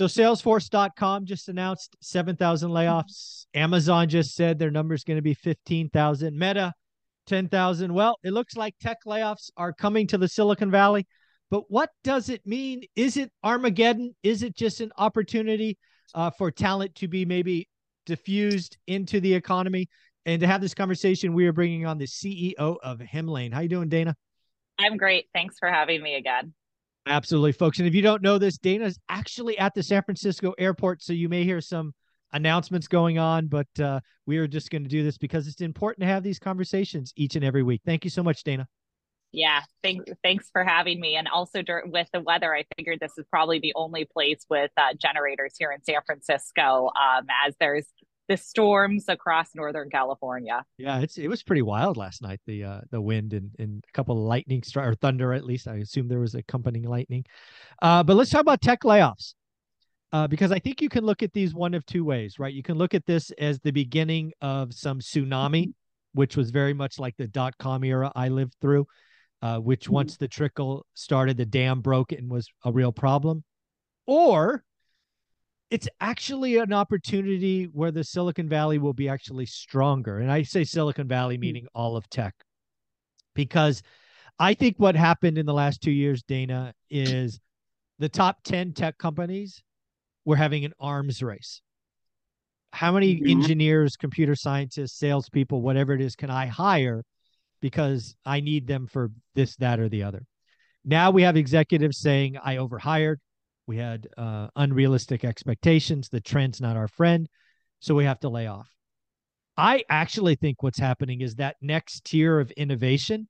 So Salesforce.com just announced 7,000 layoffs. Amazon just said their number is going to be 15,000. Meta, 10,000. Well, it looks like tech layoffs are coming to the Silicon Valley. But what does it mean? Is it Armageddon? Is it just an opportunity uh, for talent to be maybe diffused into the economy? And to have this conversation, we are bringing on the CEO of Hemlane. How you doing, Dana? I'm great. Thanks for having me again. Absolutely, folks. And if you don't know this, Dana is actually at the San Francisco airport, so you may hear some announcements going on, but uh, we are just going to do this because it's important to have these conversations each and every week. Thank you so much, Dana. Yeah, thanks. Thanks for having me. And also with the weather, I figured this is probably the only place with uh, generators here in San Francisco, um, as there's the storms across Northern California. Yeah, it's it was pretty wild last night. The uh, the wind and, and a couple of lightning stri- or thunder at least. I assume there was accompanying lightning. Uh, but let's talk about tech layoffs. Uh, because I think you can look at these one of two ways, right? You can look at this as the beginning of some tsunami, which was very much like the dot com era I lived through, uh, which mm-hmm. once the trickle started, the dam broke and was a real problem. Or it's actually an opportunity where the Silicon Valley will be actually stronger. And I say Silicon Valley hmm. meaning all of tech. Because I think what happened in the last 2 years Dana is the top 10 tech companies were having an arms race. How many mm-hmm. engineers, computer scientists, salespeople, whatever it is, can I hire because I need them for this, that, or the other? Now we have executives saying, I overhired, we had uh, unrealistic expectations. The trend's not our friend. So we have to lay off. I actually think what's happening is that next tier of innovation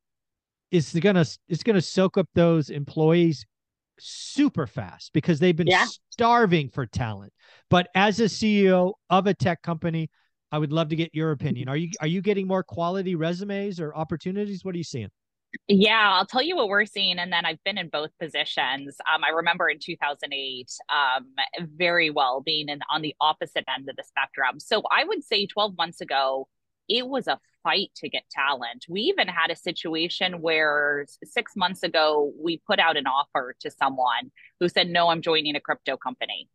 is gonna is gonna soak up those employees super fast because they've been yeah. starving for talent. But as a CEO of a tech company, I would love to get your opinion. Are you are you getting more quality resumes or opportunities? What are you seeing? Yeah, I'll tell you what we're seeing. And then I've been in both positions. Um, I remember in 2008 um, very well being in, on the opposite end of the spectrum. So I would say 12 months ago, it was a fight to get talent. We even had a situation where six months ago, we put out an offer to someone who said, No, I'm joining a crypto company.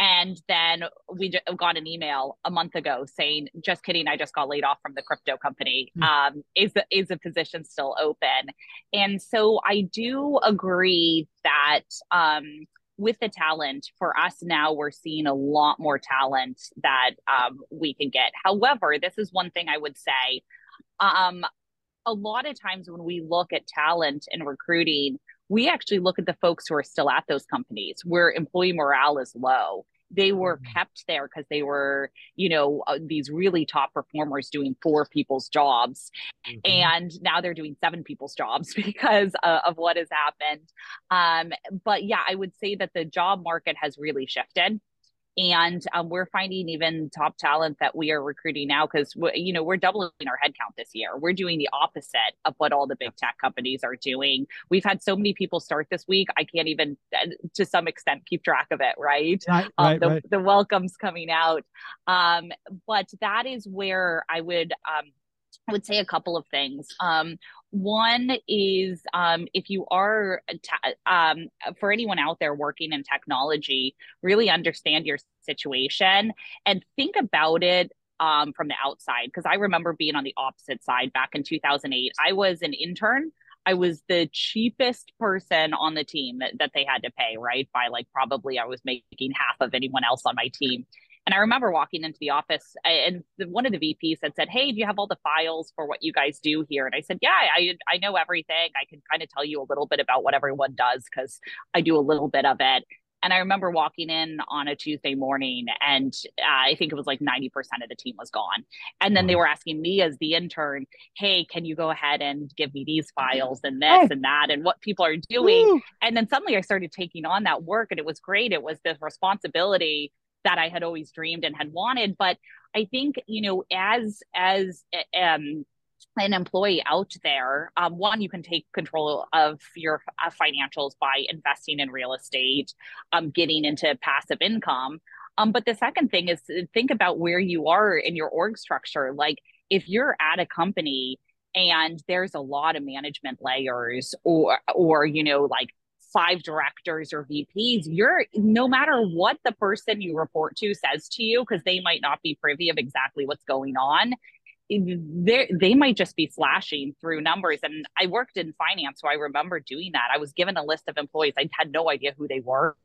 And then we got an email a month ago saying, "Just kidding, I just got laid off from the crypto company. Mm. Um, is the, is the position still open?" And so I do agree that um, with the talent for us now, we're seeing a lot more talent that um, we can get. However, this is one thing I would say. Um, a lot of times when we look at talent and recruiting, we actually look at the folks who are still at those companies where employee morale is low they were mm. kept there because they were you know uh, these really top performers doing four people's jobs mm-hmm. and now they're doing seven people's jobs because uh, of what has happened um, but yeah i would say that the job market has really shifted and um, we're finding even top talent that we are recruiting now because you know we're doubling our headcount this year we're doing the opposite of what all the big tech companies are doing we've had so many people start this week i can't even uh, to some extent keep track of it right, right, um, right, the, right. the welcomes coming out um, but that is where i would um, I would say a couple of things. Um, one is um, if you are, um, for anyone out there working in technology, really understand your situation and think about it um, from the outside. Because I remember being on the opposite side back in 2008. I was an intern. I was the cheapest person on the team that, that they had to pay, right? By like probably I was making half of anyone else on my team. And I remember walking into the office and one of the VPs had said, Hey, do you have all the files for what you guys do here? And I said, Yeah, I, I know everything. I can kind of tell you a little bit about what everyone does because I do a little bit of it. And I remember walking in on a Tuesday morning, and uh, I think it was like 90% of the team was gone. And then they were asking me as the intern, Hey, can you go ahead and give me these files and this and that and what people are doing? And then suddenly I started taking on that work, and it was great. It was the responsibility that I had always dreamed and had wanted. But I think, you know, as, as, um, an employee out there, um, one, you can take control of your uh, financials by investing in real estate, um, getting into passive income. Um, but the second thing is think about where you are in your org structure. Like if you're at a company and there's a lot of management layers or, or, you know, like five directors or VPs, you're no matter what the person you report to says to you, because they might not be privy of exactly what's going on, they might just be flashing through numbers. And I worked in finance, so I remember doing that. I was given a list of employees. I had no idea who they were,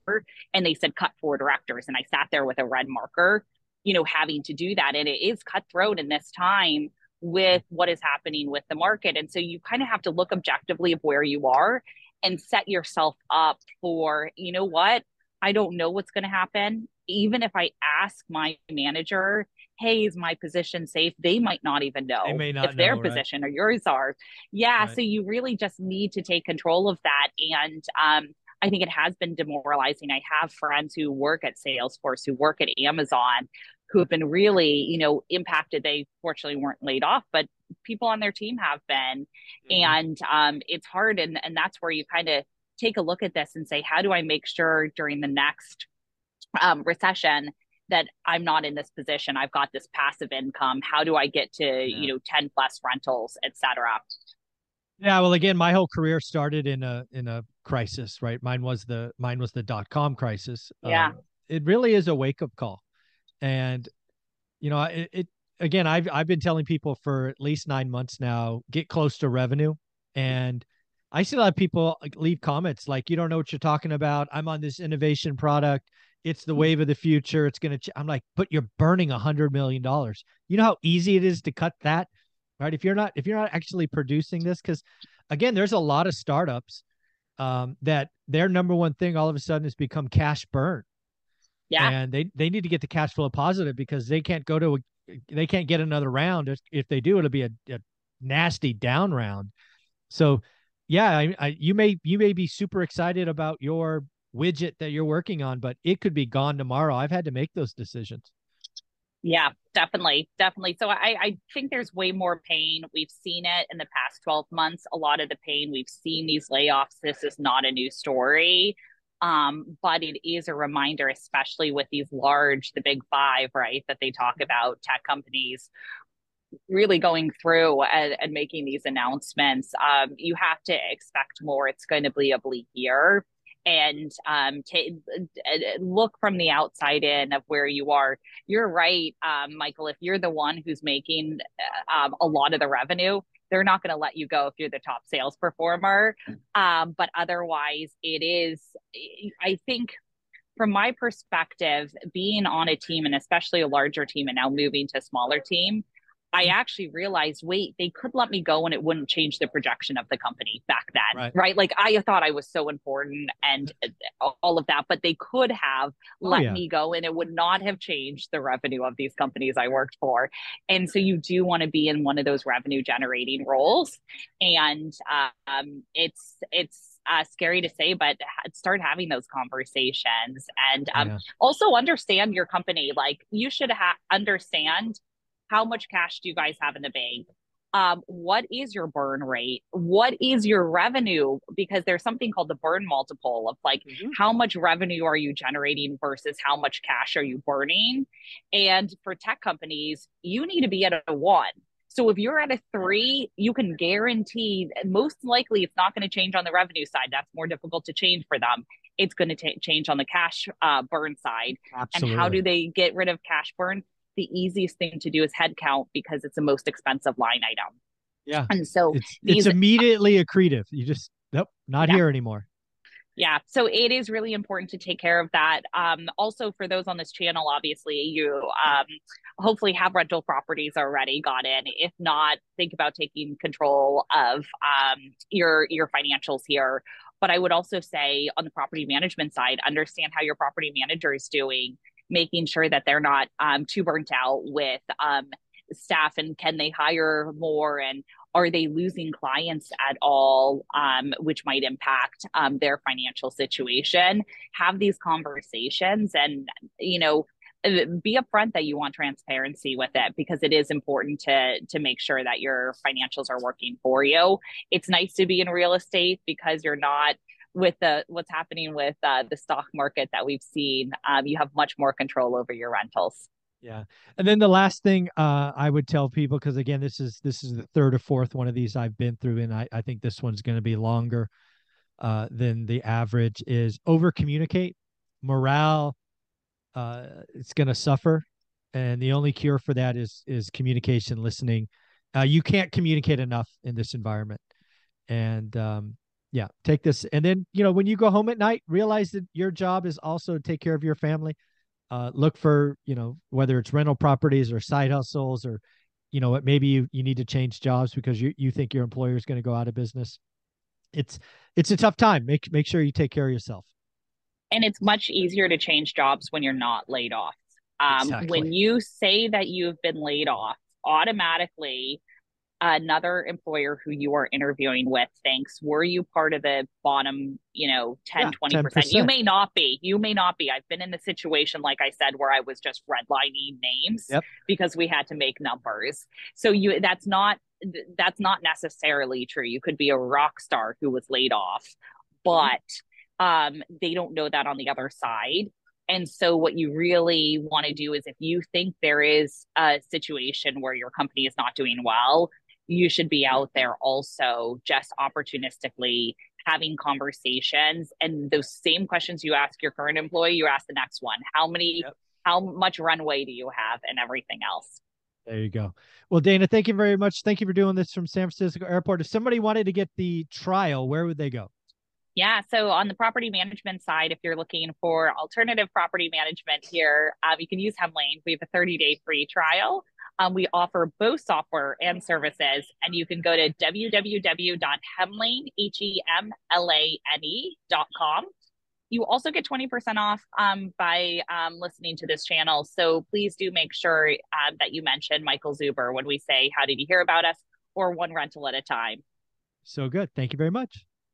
and they said cut four directors, and I sat there with a red marker, you know, having to do that. And it is cutthroat in this time with what is happening with the market. And so you kind of have to look objectively of where you are and set yourself up for, you know what? I don't know what's going to happen. Even if I ask my manager hey, is my position safe? They might not even know not if know, their right? position or yours are. Yeah. Right. So you really just need to take control of that. And um, I think it has been demoralizing. I have friends who work at Salesforce, who work at Amazon, who have been really, you know, impacted. They fortunately weren't laid off, but people on their team have been. Mm-hmm. And um, it's hard. And, and that's where you kind of take a look at this and say, how do I make sure during the next um, recession that I'm not in this position. I've got this passive income. How do I get to, yeah. you know, 10 plus rentals, etc. Yeah, well again, my whole career started in a in a crisis, right? Mine was the mine was the dot com crisis. Yeah. Um, it really is a wake up call. And you know, it, it again, I've I've been telling people for at least 9 months now, get close to revenue and I see a lot of people leave comments like, you don't know what you're talking about. I'm on this innovation product it's the wave of the future. It's going to, ch-. I'm like, but you're burning a hundred million dollars. You know how easy it is to cut that, right? If you're not, if you're not actually producing this, because again, there's a lot of startups um, that their number one thing all of a sudden has become cash burn. Yeah. And they, they need to get the cash flow positive because they can't go to, a, they can't get another round. If, they do, it'll be a, a nasty down round. So yeah, I, I, you may, you may be super excited about your widget that you're working on, but it could be gone tomorrow. I've had to make those decisions. Yeah, definitely. Definitely. So I, I think there's way more pain. We've seen it in the past 12 months. A lot of the pain, we've seen these layoffs. This is not a new story. Um, but it is a reminder, especially with these large, the big five, right, that they talk about tech companies really going through and, and making these announcements. Um, you have to expect more. It's going to be a bleak year and um, to look from the outside in of where you are. You're right, um, Michael. If you're the one who's making uh, um, a lot of the revenue, they're not going to let you go if you're the top sales performer. Um, but otherwise, it is. I think. From my perspective, being on a team and especially a larger team and now moving to a smaller team, I actually realized, wait, they could let me go and it wouldn't change the projection of the company back then, right? right? Like I thought I was so important and all of that, but they could have oh, let oh, yeah. me go and it would not have changed the revenue of these companies I worked for. And so you do want to be in one of those revenue generating roles, and um, it's it's uh, scary to say, but start having those conversations and um, yeah. also understand your company. Like you should ha- understand how much cash do you guys have in the bank? Um, what is your burn rate? What is your revenue? Because there's something called the burn multiple of like mm-hmm. how much revenue are you generating versus how much cash are you burning? And for tech companies, you need to be at a one. So if you're at a three, you can guarantee most likely it's not going to change on the revenue side. That's more difficult to change for them. It's going to t- change on the cash uh, burn side. Absolutely. And how do they get rid of cash burn? The easiest thing to do is headcount because it's the most expensive line item. Yeah. And so it's, these, it's immediately accretive. You just, nope, not yeah. here anymore. Yeah. So it is really important to take care of that. Um, also, for those on this channel, obviously, you um, hopefully have rental properties already got in. If not, think about taking control of um, your your financials here. But I would also say on the property management side, understand how your property manager is doing making sure that they're not um, too burnt out with um, staff and can they hire more and are they losing clients at all um, which might impact um, their financial situation. Have these conversations and you know be upfront that you want transparency with it because it is important to to make sure that your financials are working for you. It's nice to be in real estate because you're not with the what's happening with uh, the stock market that we've seen, um, you have much more control over your rentals. Yeah, and then the last thing uh, I would tell people, because again, this is this is the third or fourth one of these I've been through, and I, I think this one's going to be longer. uh, than the average is over communicate. Morale, uh, it's going to suffer, and the only cure for that is is communication, listening. Uh, you can't communicate enough in this environment, and um, yeah, take this, and then you know when you go home at night, realize that your job is also to take care of your family. Uh, look for you know whether it's rental properties or side hustles or you know maybe you, you need to change jobs because you, you think your employer is going to go out of business it's it's a tough time. Make make sure you take care of yourself. And it's much easier to change jobs when you're not laid off. Um, exactly. When you say that you've been laid off, automatically another employer who you are interviewing with thinks were you part of the bottom you know 10 yeah, 20% 10%. you may not be you may not be i've been in the situation like i said where i was just redlining names yep. because we had to make numbers so you that's not that's not necessarily true. You could be a rock star who was laid off, but um, they don't know that on the other side. And so, what you really want to do is if you think there is a situation where your company is not doing well, you should be out there also just opportunistically having conversations. And those same questions you ask your current employee, you ask the next one. How many, yep. how much runway do you have and everything else? There you go. Well, Dana, thank you very much. Thank you for doing this from San Francisco Airport. If somebody wanted to get the trial, where would they go? Yeah, so on the property management side, if you're looking for alternative property management here, um, you can use Hemlane. We have a 30 day free trial. Um, we offer both software and services, and you can go to www.hemlane.com you also get 20% off um, by um, listening to this channel. So please do make sure um, that you mention Michael Zuber when we say, How did you hear about us? or one rental at a time. So good. Thank you very much.